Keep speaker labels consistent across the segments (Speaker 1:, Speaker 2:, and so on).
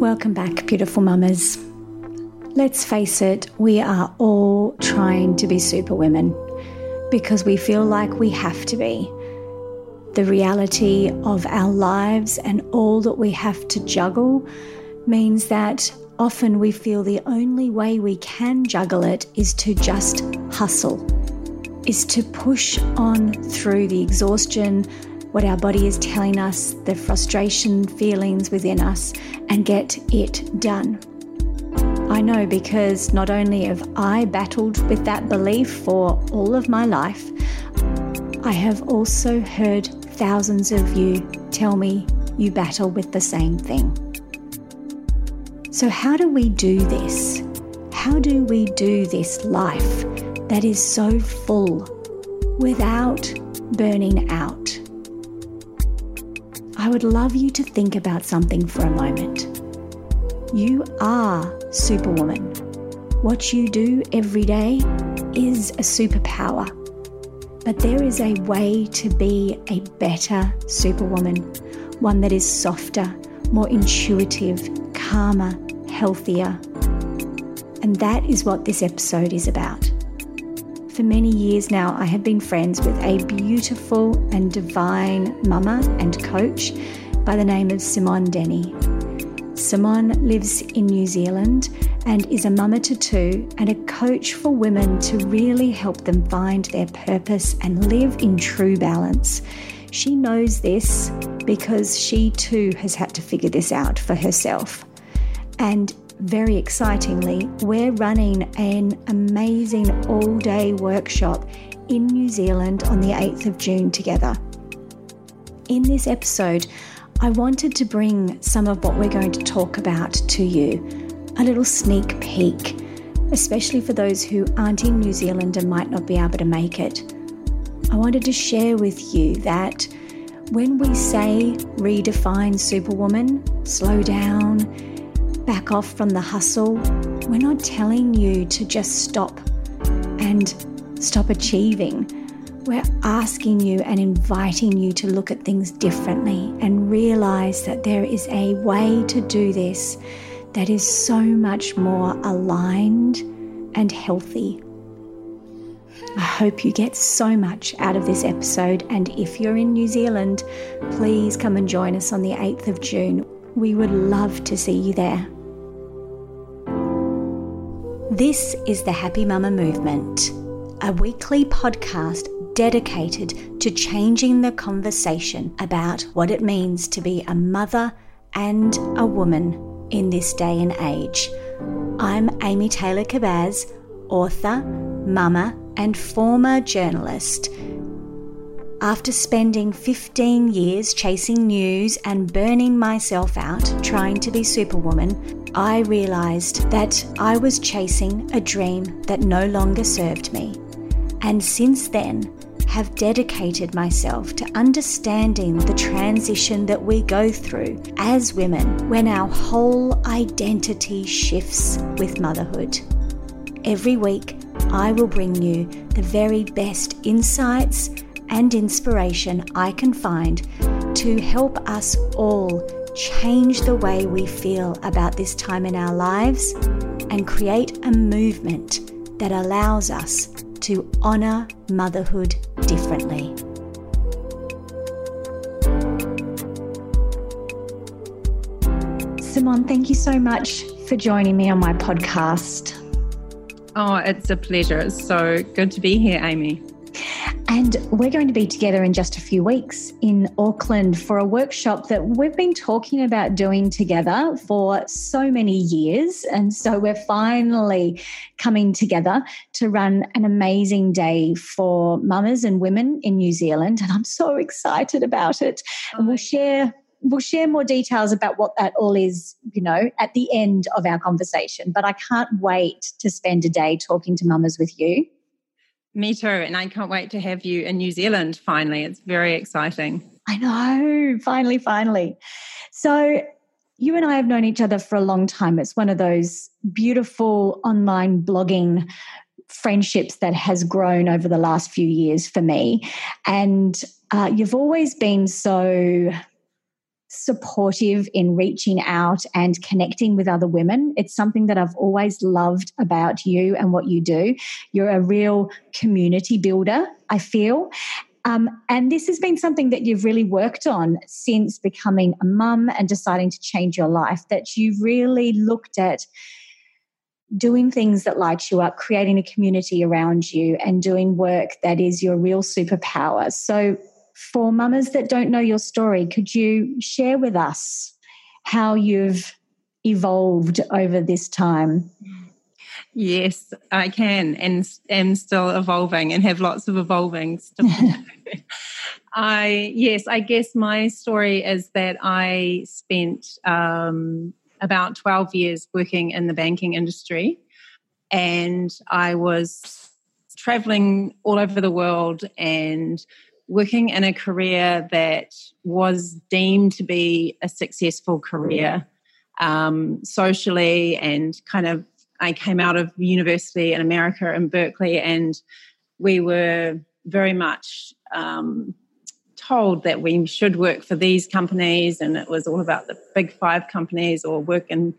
Speaker 1: Welcome back, beautiful mamas. Let's face it, we are all trying to be super women because we feel like we have to be. The reality of our lives and all that we have to juggle means that often we feel the only way we can juggle it is to just hustle, is to push on through the exhaustion, what our body is telling us, the frustration feelings within us, and get it done. I know because not only have I battled with that belief for all of my life, I have also heard thousands of you tell me you battle with the same thing. So, how do we do this? How do we do this life that is so full without burning out? I would love you to think about something for a moment. You are Superwoman. What you do every day is a superpower. But there is a way to be a better Superwoman, one that is softer, more intuitive, calmer, healthier. And that is what this episode is about. For many years now, I have been friends with a beautiful and divine mama and coach by the name of Simone Denny. Simone lives in New Zealand and is a mama to two and a coach for women to really help them find their purpose and live in true balance. She knows this because she too has had to figure this out for herself. And very excitingly, we're running an amazing all day workshop in New Zealand on the 8th of June together. In this episode, I wanted to bring some of what we're going to talk about to you a little sneak peek, especially for those who aren't in New Zealand and might not be able to make it. I wanted to share with you that when we say redefine Superwoman, slow down, back off from the hustle, we're not telling you to just stop and stop achieving. We're asking you and inviting you to look at things differently and realize that there is a way to do this that is so much more aligned and healthy. I hope you get so much out of this episode. And if you're in New Zealand, please come and join us on the 8th of June. We would love to see you there. This is the Happy Mama Movement, a weekly podcast dedicated to changing the conversation about what it means to be a mother and a woman in this day and age. I'm Amy Taylor Kabbaz, author, mama, and former journalist. After spending 15 years chasing news and burning myself out trying to be Superwoman, I realised that I was chasing a dream that no longer served me. And since then, have dedicated myself to understanding the transition that we go through as women when our whole identity shifts with motherhood. Every week, I will bring you the very best insights and inspiration I can find to help us all change the way we feel about this time in our lives and create a movement that allows us to honour motherhood differently. Simone, thank you so much for joining me on my podcast.
Speaker 2: Oh, it's a pleasure. It's so good to be here, Amy.
Speaker 1: And we're going to be together in just a few weeks in Auckland for a workshop that we've been talking about doing together for so many years. And so we're finally coming together to run an amazing day for mamas and women in New Zealand. And I'm so excited about it. And we'll share we'll share more details about what that all is, you know, at the end of our conversation. But I can't wait to spend a day talking to mamas with you.
Speaker 2: Me too. And I can't wait to have you in New Zealand finally. It's very exciting.
Speaker 1: I know. Finally, finally. So, you and I have known each other for a long time. It's one of those beautiful online blogging friendships that has grown over the last few years for me. And uh, you've always been so supportive in reaching out and connecting with other women. It's something that I've always loved about you and what you do. You're a real community builder, I feel. Um, and this has been something that you've really worked on since becoming a mum and deciding to change your life, that you've really looked at doing things that light you up, creating a community around you, and doing work that is your real superpower. So, for mamas that don't know your story, could you share with us how you've evolved over this time?
Speaker 2: Yes, I can, and am still evolving, and have lots of evolving. I yes, I guess my story is that I spent um, about twelve years working in the banking industry, and I was traveling all over the world and working in a career that was deemed to be a successful career um, socially and kind of I came out of university in America in Berkeley and we were very much um, told that we should work for these companies and it was all about the big five companies or work in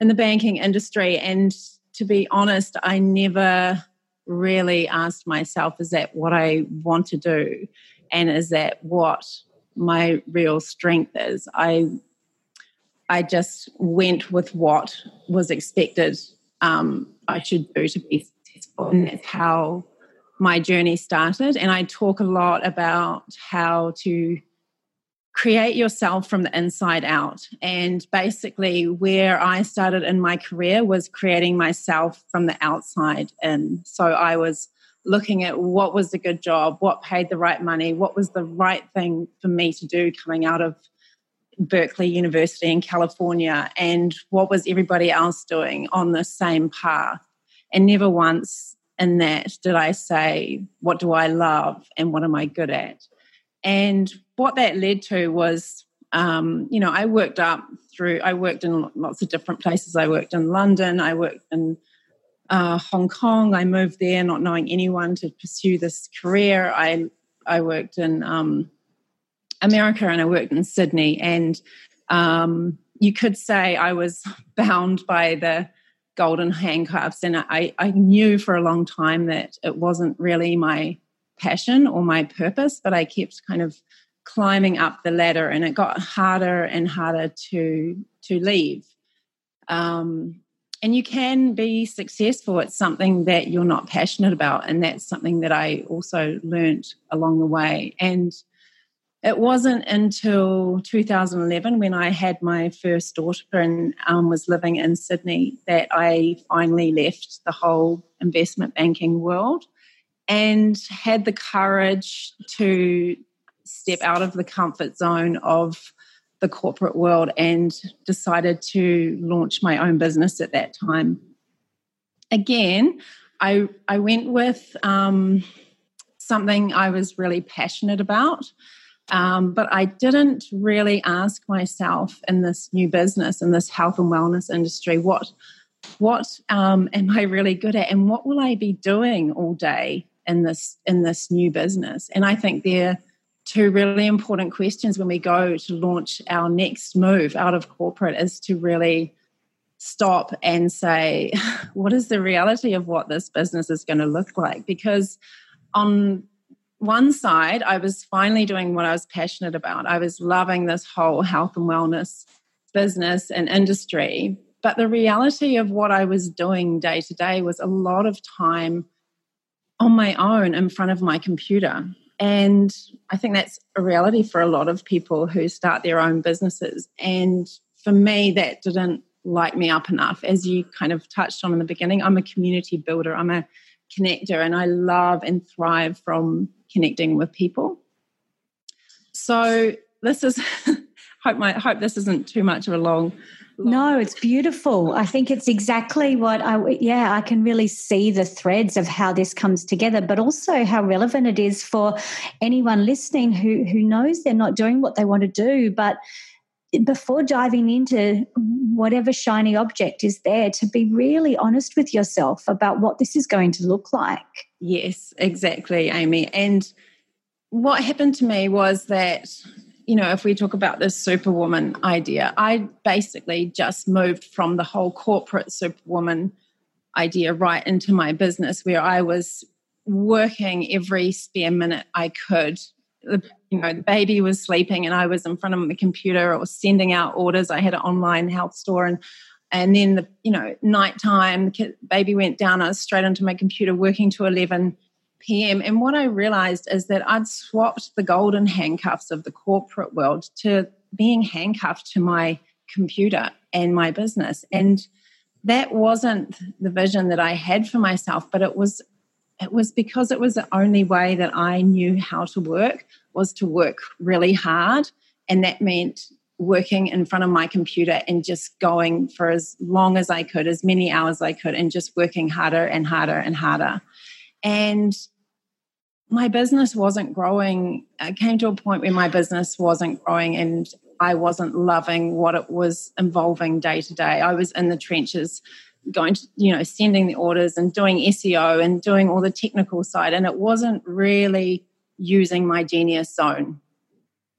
Speaker 2: in the banking industry. And to be honest I never really asked myself, is that what I want to do? And is that what my real strength is? I I just went with what was expected um, I should do to be successful. And that's how my journey started. And I talk a lot about how to create yourself from the inside out. And basically, where I started in my career was creating myself from the outside in. So I was looking at what was a good job, what paid the right money, what was the right thing for me to do coming out of Berkeley University in California, and what was everybody else doing on the same path. And never once in that did I say, What do I love and what am I good at? And what that led to was, um, you know, I worked up through, I worked in lots of different places. I worked in London, I worked in uh, Hong Kong. I moved there not knowing anyone to pursue this career. I, I worked in um, America and I worked in Sydney. And um, you could say I was bound by the golden handcuffs. And I, I knew for a long time that it wasn't really my passion or my purpose, but I kept kind of climbing up the ladder and it got harder and harder to to leave. Um, and you can be successful at something that you're not passionate about and that's something that i also learned along the way. And it wasn't until 2011 when i had my first daughter and um, was living in sydney that i finally left the whole investment banking world and had the courage to step out of the comfort zone of the corporate world and decided to launch my own business at that time. Again, I, I went with um, something I was really passionate about, um, but I didn't really ask myself in this new business, in this health and wellness industry, what what um, am I really good at, and what will I be doing all day in this in this new business. And i think they're two really important questions when we go to launch our next move out of corporate is to really stop and say what is the reality of what this business is going to look like? Because on one side i was finally doing what i was passionate about. I was loving this whole health and wellness business and industry. But the reality of what i was doing day to day was a lot of time on my own in front of my computer. And I think that's a reality for a lot of people who start their own businesses. And for me, that didn't light me up enough. As you kind of touched on in the beginning, I'm a community builder, I'm a connector, and I love and thrive from connecting with people. So this is hope my hope this isn't too much of a long
Speaker 1: no, it's beautiful. I think it's exactly what I, yeah, I can really see the threads of how this comes together, but also how relevant it is for anyone listening who, who knows they're not doing what they want to do, but before diving into whatever shiny object is there to be really honest with yourself about what this is going to look like.
Speaker 2: Yes, exactly, Amy. And what happened to me was that, you know, if we talk about this superwoman idea, I basically just moved from the whole corporate superwoman idea right into my business where I was working every spare minute I could the you know the baby was sleeping and I was in front of my computer or sending out orders. I had an online health store and and then the you know nighttime the baby went down. I was straight onto my computer working to eleven p.m. And what I realized is that I'd swapped the golden handcuffs of the corporate world to being handcuffed to my computer and my business and that wasn't the vision that I had for myself, but it was it was because it was the only way that I knew how to work was to work really hard. And that meant working in front of my computer and just going for as long as I could, as many hours I could, and just working harder and harder and harder. And my business wasn't growing. I came to a point where my business wasn't growing and I wasn't loving what it was involving day to day. I was in the trenches going to you know sending the orders and doing SEO and doing all the technical side and it wasn't really using my genius zone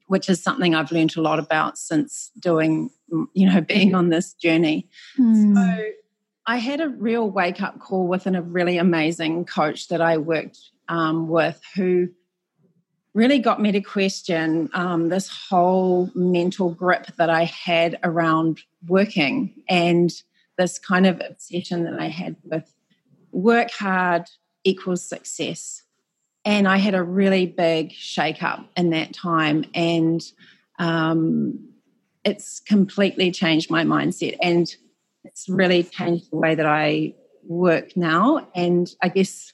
Speaker 2: which is something I've learned a lot about since doing you know being on this journey mm. so I had a real wake up call with a really amazing coach that I worked um, with who really got me to question um, this whole mental grip that I had around working and this kind of obsession that I had with work hard equals success. And I had a really big shake up in that time. And um, it's completely changed my mindset. And it's really changed the way that I work now. And I guess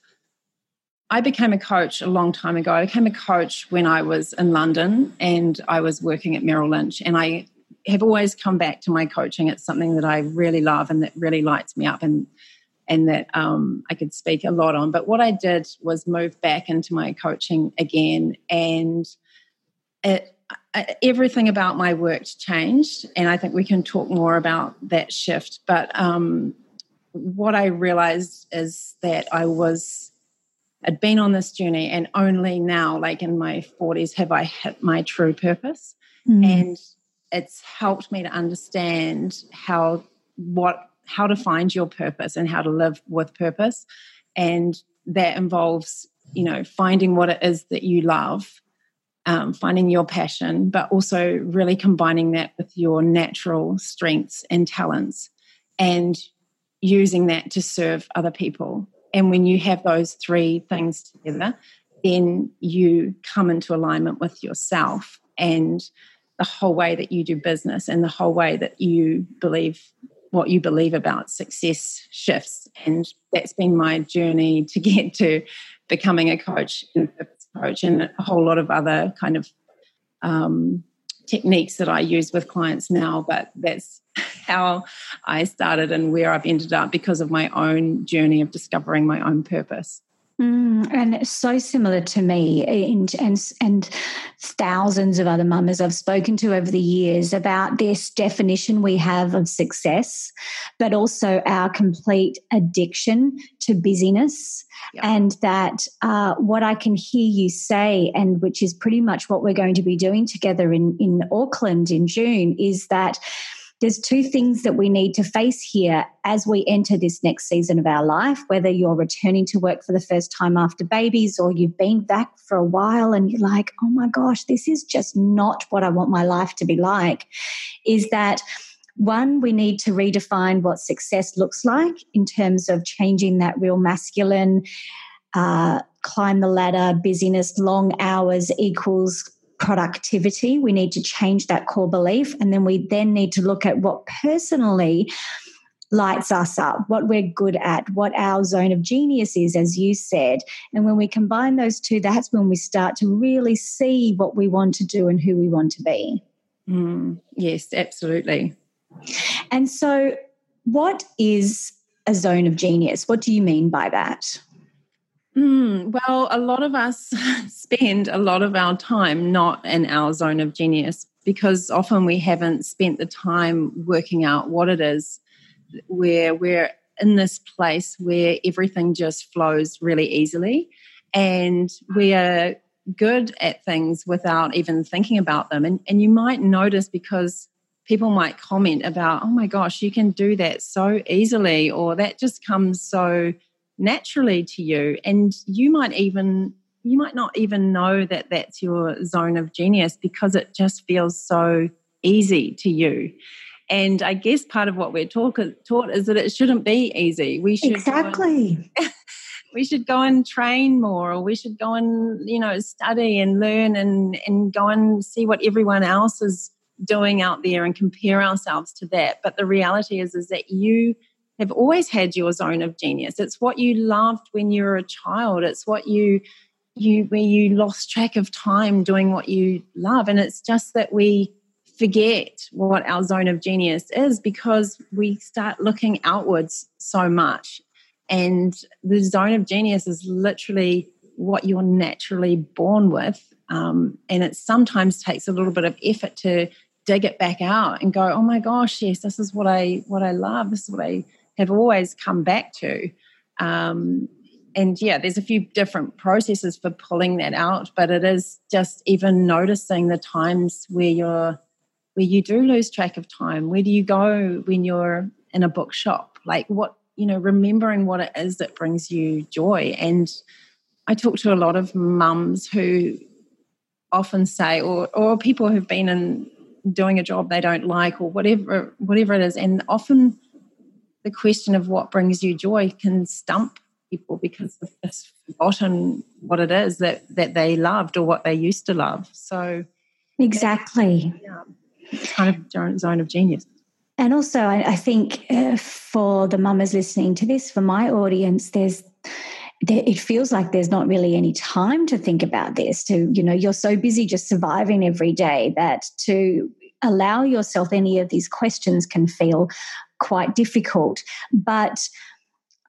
Speaker 2: I became a coach a long time ago. I became a coach when I was in London and I was working at Merrill Lynch. And I have always come back to my coaching. It's something that I really love and that really lights me up and and that um, I could speak a lot on. But what I did was move back into my coaching again, and it, everything about my work changed. And I think we can talk more about that shift. But um, what I realized is that I was I'd been on this journey, and only now, like in my forties, have I hit my true purpose. Mm. And it's helped me to understand how what how to find your purpose and how to live with purpose and that involves you know finding what it is that you love um, finding your passion but also really combining that with your natural strengths and talents and using that to serve other people and when you have those three things together then you come into alignment with yourself and the whole way that you do business and the whole way that you believe what you believe about success shifts. And that's been my journey to get to becoming a coach coach and a whole lot of other kind of um, techniques that I use with clients now. But that's how I started and where I've ended up because of my own journey of discovering my own purpose.
Speaker 1: Mm, and so similar to me and, and, and thousands of other mamas I've spoken to over the years about this definition we have of success, but also our complete addiction to busyness. Yep. And that uh, what I can hear you say, and which is pretty much what we're going to be doing together in, in Auckland in June, is that there's two things that we need to face here as we enter this next season of our life, whether you're returning to work for the first time after babies or you've been back for a while and you're like, oh my gosh, this is just not what I want my life to be like, is that one, we need to redefine what success looks like in terms of changing that real masculine uh, climb the ladder, busyness, long hours equals productivity. We need to change that core belief. And then we then need to look at what personally lights us up, what we're good at, what our zone of genius is, as you said. And when we combine those two, that's when we start to really see what we want to do and who we want to be.
Speaker 2: Mm, yes, absolutely.
Speaker 1: And so, what is a zone of genius? What do you mean by that?
Speaker 2: Mm, well, a lot of us spend a lot of our time not in our zone of genius because often we haven't spent the time working out what it is where we're in this place where everything just flows really easily and we are good at things without even thinking about them. And, and you might notice because people might comment about, oh my gosh, you can do that so easily, or that just comes so naturally to you. And you might even you might not even know that that's your zone of genius because it just feels so easy to you. And I guess part of what we're taught, taught is that it shouldn't be easy. We should
Speaker 1: exactly.
Speaker 2: we should go and train more, or we should go and you know study and learn and and go and see what everyone else is doing out there and compare ourselves to that. But the reality is, is that you have always had your zone of genius. It's what you loved when you were a child. It's what you you where you lost track of time doing what you love, and it's just that we forget what our zone of genius is because we start looking outwards so much. And the zone of genius is literally what you're naturally born with. Um, and it sometimes takes a little bit of effort to dig it back out and go, oh my gosh, yes, this is what I what I love. This is what I have always come back to. Um, and yeah, there's a few different processes for pulling that out, but it is just even noticing the times where you're where you do lose track of time? Where do you go when you're in a bookshop? Like what, you know, remembering what it is that brings you joy. And I talk to a lot of mums who often say, or, or people who've been in doing a job they don't like or whatever whatever it is. And often the question of what brings you joy can stump people because they've forgotten what it is that that they loved or what they used to love. So
Speaker 1: exactly.
Speaker 2: Yeah kind of zone of genius.
Speaker 1: And also, I, I think uh, for the mamas listening to this, for my audience, there's it feels like there's not really any time to think about this. To you know, you're so busy just surviving every day that to allow yourself any of these questions can feel quite difficult. But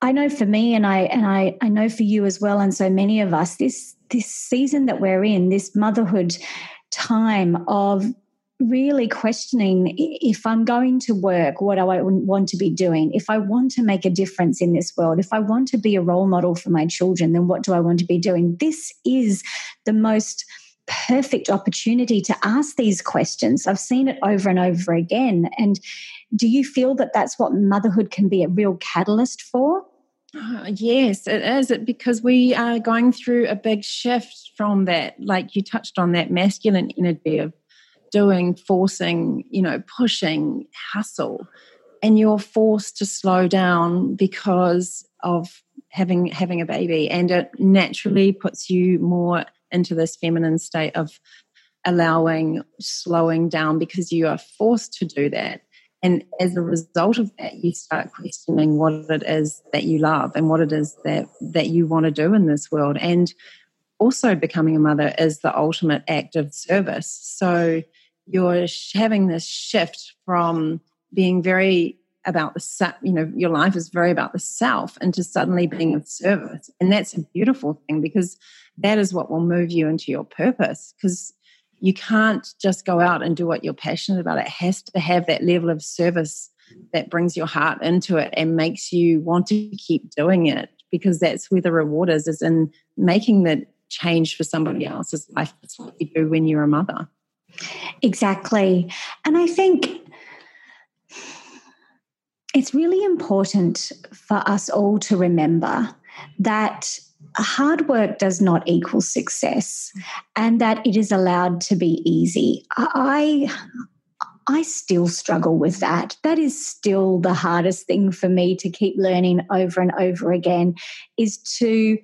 Speaker 1: I know for me, and I and I, I know for you as well, and so many of us, this this season that we're in, this motherhood time of really questioning if I'm going to work, what do I want to be doing? If I want to make a difference in this world, if I want to be a role model for my children, then what do I want to be doing? This is the most perfect opportunity to ask these questions. I've seen it over and over again. And do you feel that that's what motherhood can be a real catalyst for?
Speaker 2: Uh, yes, it is it, because we are going through a big shift from that, like you touched on that masculine energy of doing, forcing, you know, pushing, hustle, and you're forced to slow down because of having having a baby, and it naturally puts you more into this feminine state of allowing slowing down because you are forced to do that. And as a result of that, you start questioning what it is that you love and what it is that, that you want to do in this world. And also, becoming a mother is the ultimate act of service. So, you're having this shift from being very about the self, you know your life is very about the self into suddenly being of service and that's a beautiful thing because that is what will move you into your purpose because you can't just go out and do what you're passionate about. It has to have that level of service that brings your heart into it and makes you want to keep doing it because that's where the reward is is in making the change for somebody else's life. That's what you do when you're a mother.
Speaker 1: Exactly. And I think it's really important for us all to remember that hard work does not equal success and that it is allowed to be easy. I I still struggle with that. That is still the hardest thing for me to keep learning over and over again is to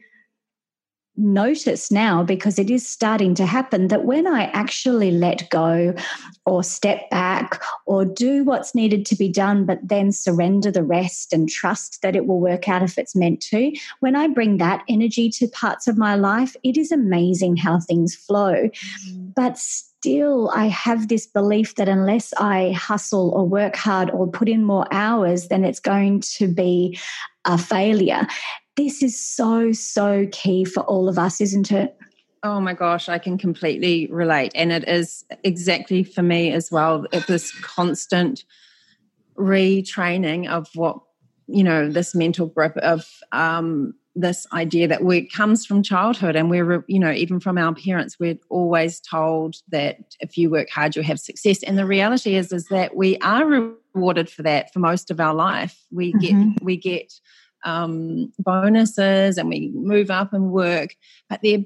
Speaker 1: notice now because it is starting to happen that when I actually let go or step back or do what's needed to be done, but then surrender the rest and trust that it will work out if it's meant to, when I bring that energy to parts of my life, it is amazing how things flow. Mm-hmm. But still, I have this belief that unless I hustle or work hard or put in more hours, then it's going to be a failure this is so, so key for all of us, isn't it?
Speaker 2: Oh my gosh, I can completely relate. And it is exactly for me as well. This constant retraining of what, you know, this mental grip of um, this idea that we comes from childhood and we're, you know, even from our parents, we're always told that if you work hard, you'll have success. And the reality is, is that we are rewarded for that for most of our life. We mm-hmm. get, we get, um, bonuses and we move up and work, but there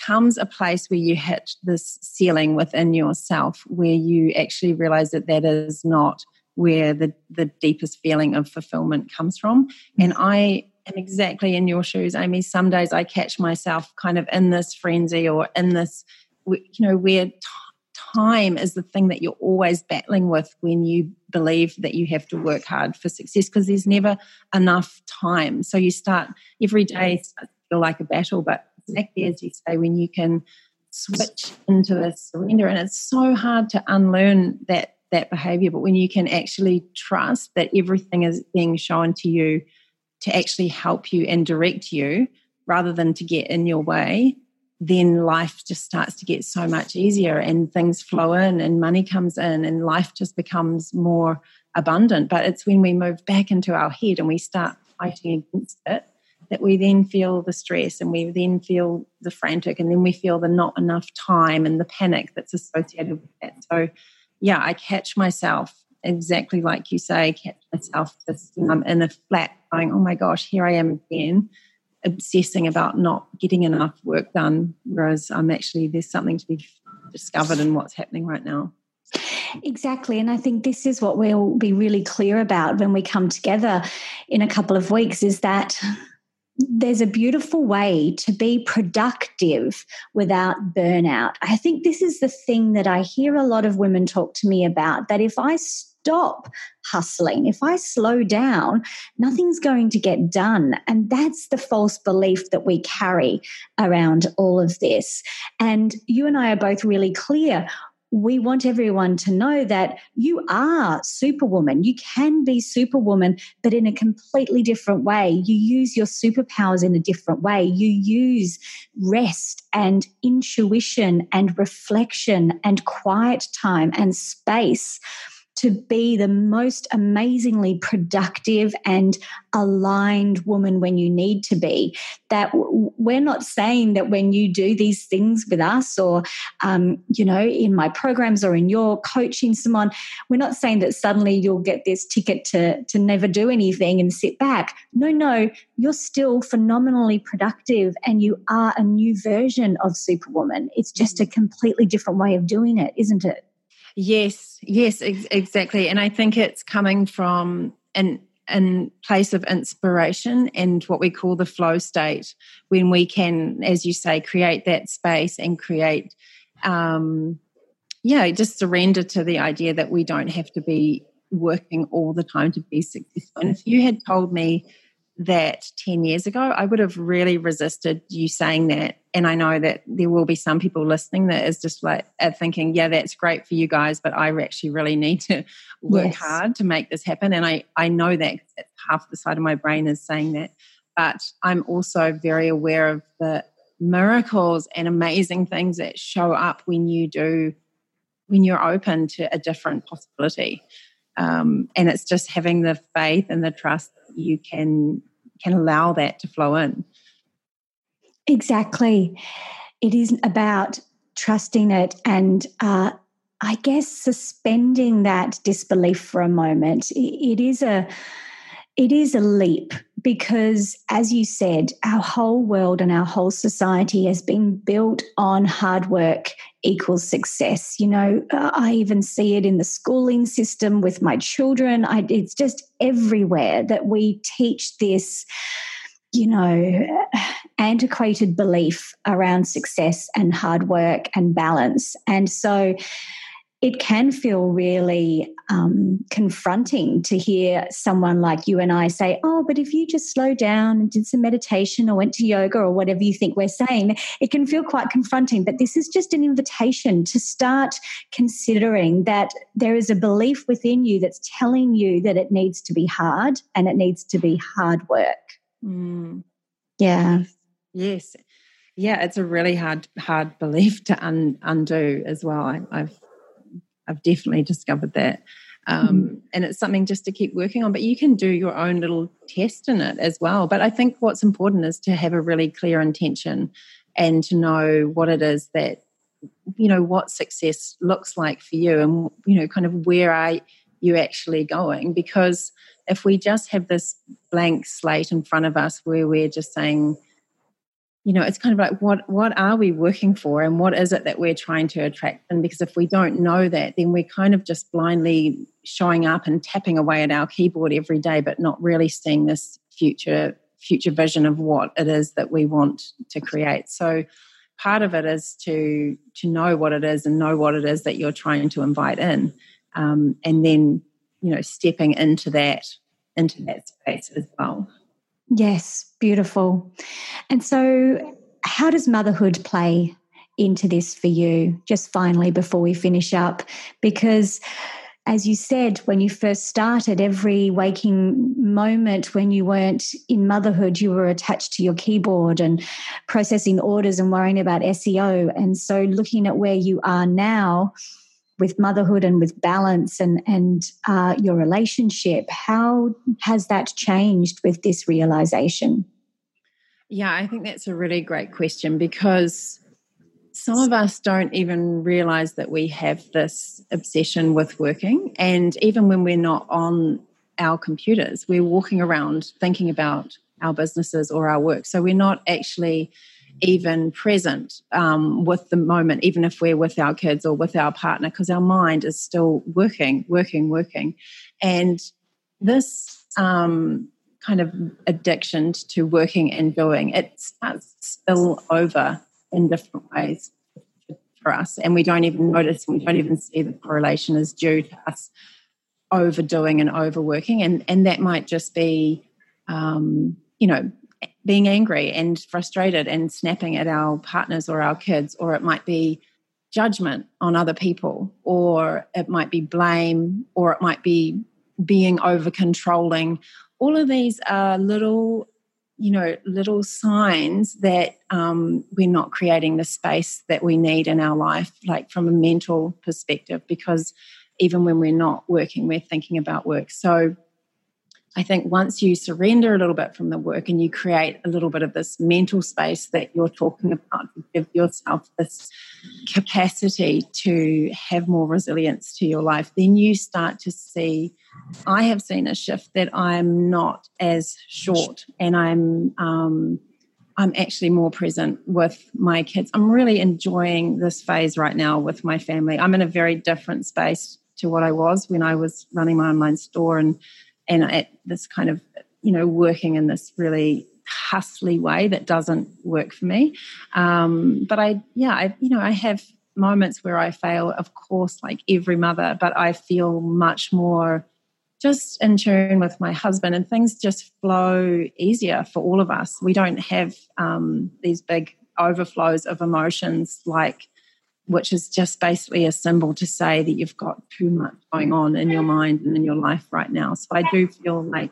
Speaker 2: becomes a place where you hit this ceiling within yourself where you actually realize that that is not where the, the deepest feeling of fulfillment comes from. And I am exactly in your shoes, Amy. Some days I catch myself kind of in this frenzy or in this, you know, where time is the thing that you're always battling with when you believe that you have to work hard for success because there's never enough time. So you start every day feel like a battle, but exactly mm-hmm. as you say, when you can switch into this surrender, and it's so hard to unlearn that that behavior, but when you can actually trust that everything is being shown to you to actually help you and direct you rather than to get in your way, then life just starts to get so much easier and things flow in and money comes in and life just becomes more abundant. But it's when we move back into our head and we start fighting against it that we then feel the stress and we then feel the frantic and then we feel the not enough time and the panic that's associated with that. So, yeah, I catch myself exactly like you say, catch myself just um, in a flat going, oh my gosh, here I am again obsessing about not getting enough work done, whereas I'm actually there's something to be discovered in what's happening right now.
Speaker 1: Exactly. And I think this is what we'll be really clear about when we come together in a couple of weeks is that there's a beautiful way to be productive without burnout. I think this is the thing that I hear a lot of women talk to me about that if I stop hustling, if I slow down, nothing's going to get done. And that's the false belief that we carry around all of this. And you and I are both really clear we want everyone to know that you are superwoman. You can be superwoman, but in a completely different way. You use your superpowers in a different way. You use rest and intuition and reflection and quiet time and space to be the most amazingly productive and aligned woman when you need to be. That we're not saying that when you do these things with us or, um, you know, in my programs or in your coaching, Simone, we're not saying that suddenly you'll get this ticket to, to never do anything and sit back. No, no, you're still phenomenally productive and you are a new version of Superwoman. It's just a completely different way of doing it, isn't it?
Speaker 2: Yes, yes, ex- exactly. And I think it's coming from an an place of inspiration and what we call the flow state when we can as you say create that space and create um yeah just surrender to the idea that we don't have to be working all the time to be successful and if you had told me that 10 years ago, I would have really resisted you saying that. And I know that there will be some people listening that is just like thinking, yeah, that's great for you guys, but I actually really need to work yes. hard to make this happen. And I, I know that half the side of my brain is saying that. But I'm also very aware of the miracles and amazing things that show up when you do, when you're open to a different possibility. Um, and it's just having the faith and the trust you can can allow that to flow in.
Speaker 1: Exactly. It is about trusting it and uh, I guess suspending that disbelief for a moment. it is a it is a leap because, as you said, our whole world and our whole society has been built on hard work equals success. You know, I even see it in the schooling system with my children. I, it's just everywhere that we teach this you know, antiquated belief around success and hard work and balance. And so it can feel really um, confronting to hear someone like you and I say, Oh, but if you just slow down and did some meditation or went to yoga or whatever you think we're saying, it can feel quite confronting. But this is just an invitation to start considering that there is a belief within you that's telling you that it needs to be hard and it needs to be hard work. Mm. Yeah.
Speaker 2: Yes. Yeah, it's a really hard hard belief to un, undo as well. I, have I've definitely discovered that. Um, mm-hmm. And it's something just to keep working on, but you can do your own little test in it as well. But I think what's important is to have a really clear intention and to know what it is that, you know, what success looks like for you and, you know, kind of where are you actually going? Because if we just have this blank slate in front of us where we're just saying, you know it's kind of like what what are we working for and what is it that we're trying to attract? And because if we don't know that then we're kind of just blindly showing up and tapping away at our keyboard every day but not really seeing this future future vision of what it is that we want to create. So part of it is to to know what it is and know what it is that you're trying to invite in um, and then you know stepping into that into that space as well
Speaker 1: Yes, beautiful. And so, how does motherhood play into this for you? Just finally, before we finish up, because as you said, when you first started, every waking moment when you weren't in motherhood, you were attached to your keyboard and processing orders and worrying about SEO. And so, looking at where you are now, with motherhood and with balance and and uh, your relationship how has that changed with this realization?
Speaker 2: Yeah i think that's a really great question because some of us don't even realize that we have this obsession with working. And even when we're not on our computers we're walking around thinking about our businesses or our work. So we're not actually even present um, with the moment, even if we're with our kids or with our partner, because our mind is still working, working, working. And this um, kind of addiction to working and doing, it starts spill over in different ways for us. And we don't even notice, we don't even see the correlation is due to us overdoing and overworking. And, and that might just be, um, you know, being angry and frustrated and snapping at our partners or our kids, or it might be judgment on other people, or it might be blame, or it might be being over controlling. All of these are little, you know, little signs that um, we're not creating the space that we need in our life, like from a mental perspective, because even when we're not working, we're thinking about work. So, I think once you surrender a little bit from the work and you create a little bit of this mental space that you're talking about, give yourself this capacity to have more resilience to your life, then you start to see. I have seen a shift that I'm not as short and I'm um, I'm actually more present with my kids. I'm really enjoying this phase right now with my family. I'm in a very different space to what I was when I was running my online store and and at this kind of you know working in this really hustly way that doesn't work for me. Um, but i yeah i you know i have moments where i fail of course like every mother but i feel much more just in tune with my husband and things just flow easier for all of us. We don't have um, these big overflows of emotions like which is just basically a symbol to say that you've got too much going on in your mind and in your life right now. So I do feel like,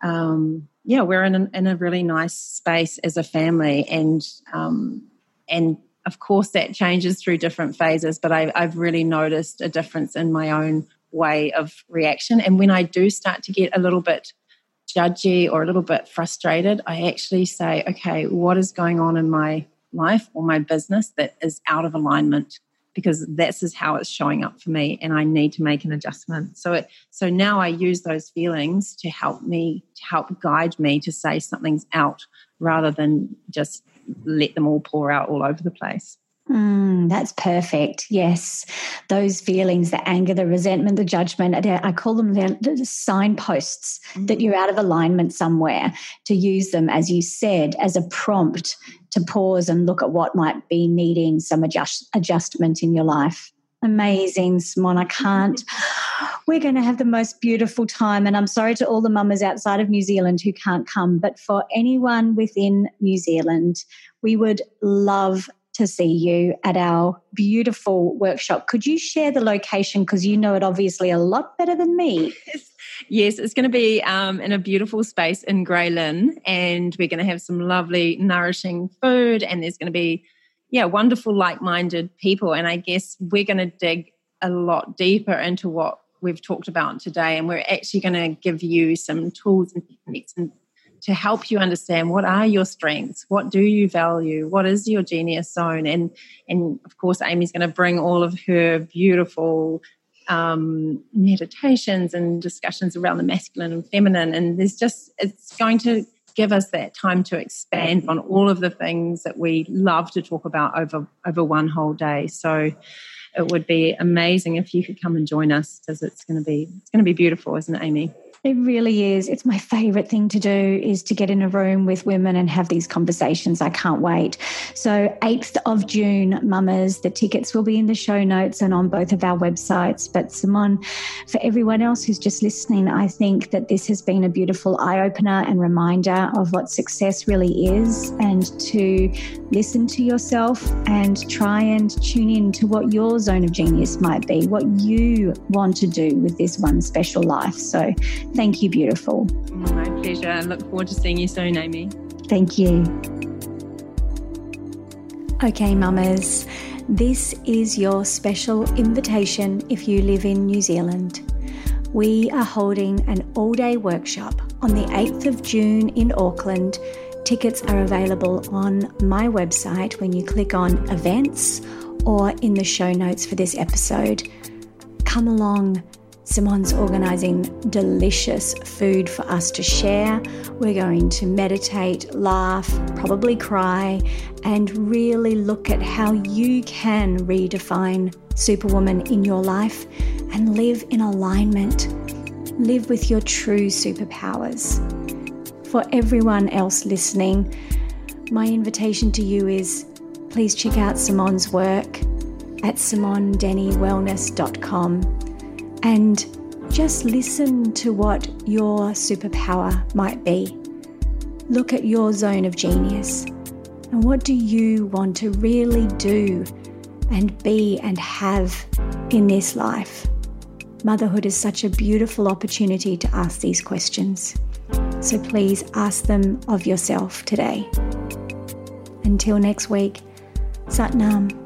Speaker 2: um, yeah, we're in a, in a really nice space as a family, and um, and of course that changes through different phases. But I, I've really noticed a difference in my own way of reaction, and when I do start to get a little bit judgy or a little bit frustrated, I actually say, okay, what is going on in my life or my business that is out of alignment because this is how it's showing up for me and I need to make an adjustment. So it so now I use those feelings to help me to help guide me to say something's out rather than just let them all pour out all over the place.
Speaker 1: Mm, that's perfect. Yes. Those feelings, the anger, the resentment, the judgment, I call them the signposts mm-hmm. that you're out of alignment somewhere to use them, as you said, as a prompt to pause and look at what might be needing some adjust, adjustment in your life. Amazing, Simone. I can't. We're going to have the most beautiful time. And I'm sorry to all the mamas outside of New Zealand who can't come, but for anyone within New Zealand, we would love to see you at our beautiful workshop. Could you share the location? Because you know it obviously a lot better than me.
Speaker 2: Yes, it's going to be um, in a beautiful space in Grey Lynn, and we're going to have some lovely, nourishing food, and there's going to be, yeah, wonderful, like minded people. And I guess we're going to dig a lot deeper into what we've talked about today, and we're actually going to give you some tools and techniques and to help you understand what are your strengths, what do you value, what is your genius zone, and and of course Amy's going to bring all of her beautiful um, meditations and discussions around the masculine and feminine, and there's just it's going to give us that time to expand on all of the things that we love to talk about over over one whole day. So it would be amazing if you could come and join us because it's going to be it's going to be beautiful, isn't it, Amy?
Speaker 1: It really is. It's my favorite thing to do is to get in a room with women and have these conversations. I can't wait. So 8th of June, mamas, the tickets will be in the show notes and on both of our websites. But Simone, for everyone else who's just listening, I think that this has been a beautiful eye opener and reminder of what success really is and to listen to yourself and try and tune in to what your zone of genius might be, what you want to do with this one special life. So Thank you, beautiful.
Speaker 2: My pleasure. I look forward to seeing you soon, Amy.
Speaker 1: Thank you. Okay, mamas, this is your special invitation if you live in New Zealand. We are holding an all day workshop on the 8th of June in Auckland. Tickets are available on my website when you click on events or in the show notes for this episode. Come along Simone's organising delicious food for us to share. We're going to meditate, laugh, probably cry, and really look at how you can redefine Superwoman in your life and live in alignment. Live with your true superpowers. For everyone else listening, my invitation to you is please check out Simone's work at simonedennywellness.com and just listen to what your superpower might be. Look at your zone of genius and what do you want to really do and be and have in this life? Motherhood is such a beautiful opportunity to ask these questions. So please ask them of yourself today. Until next week, Satnam.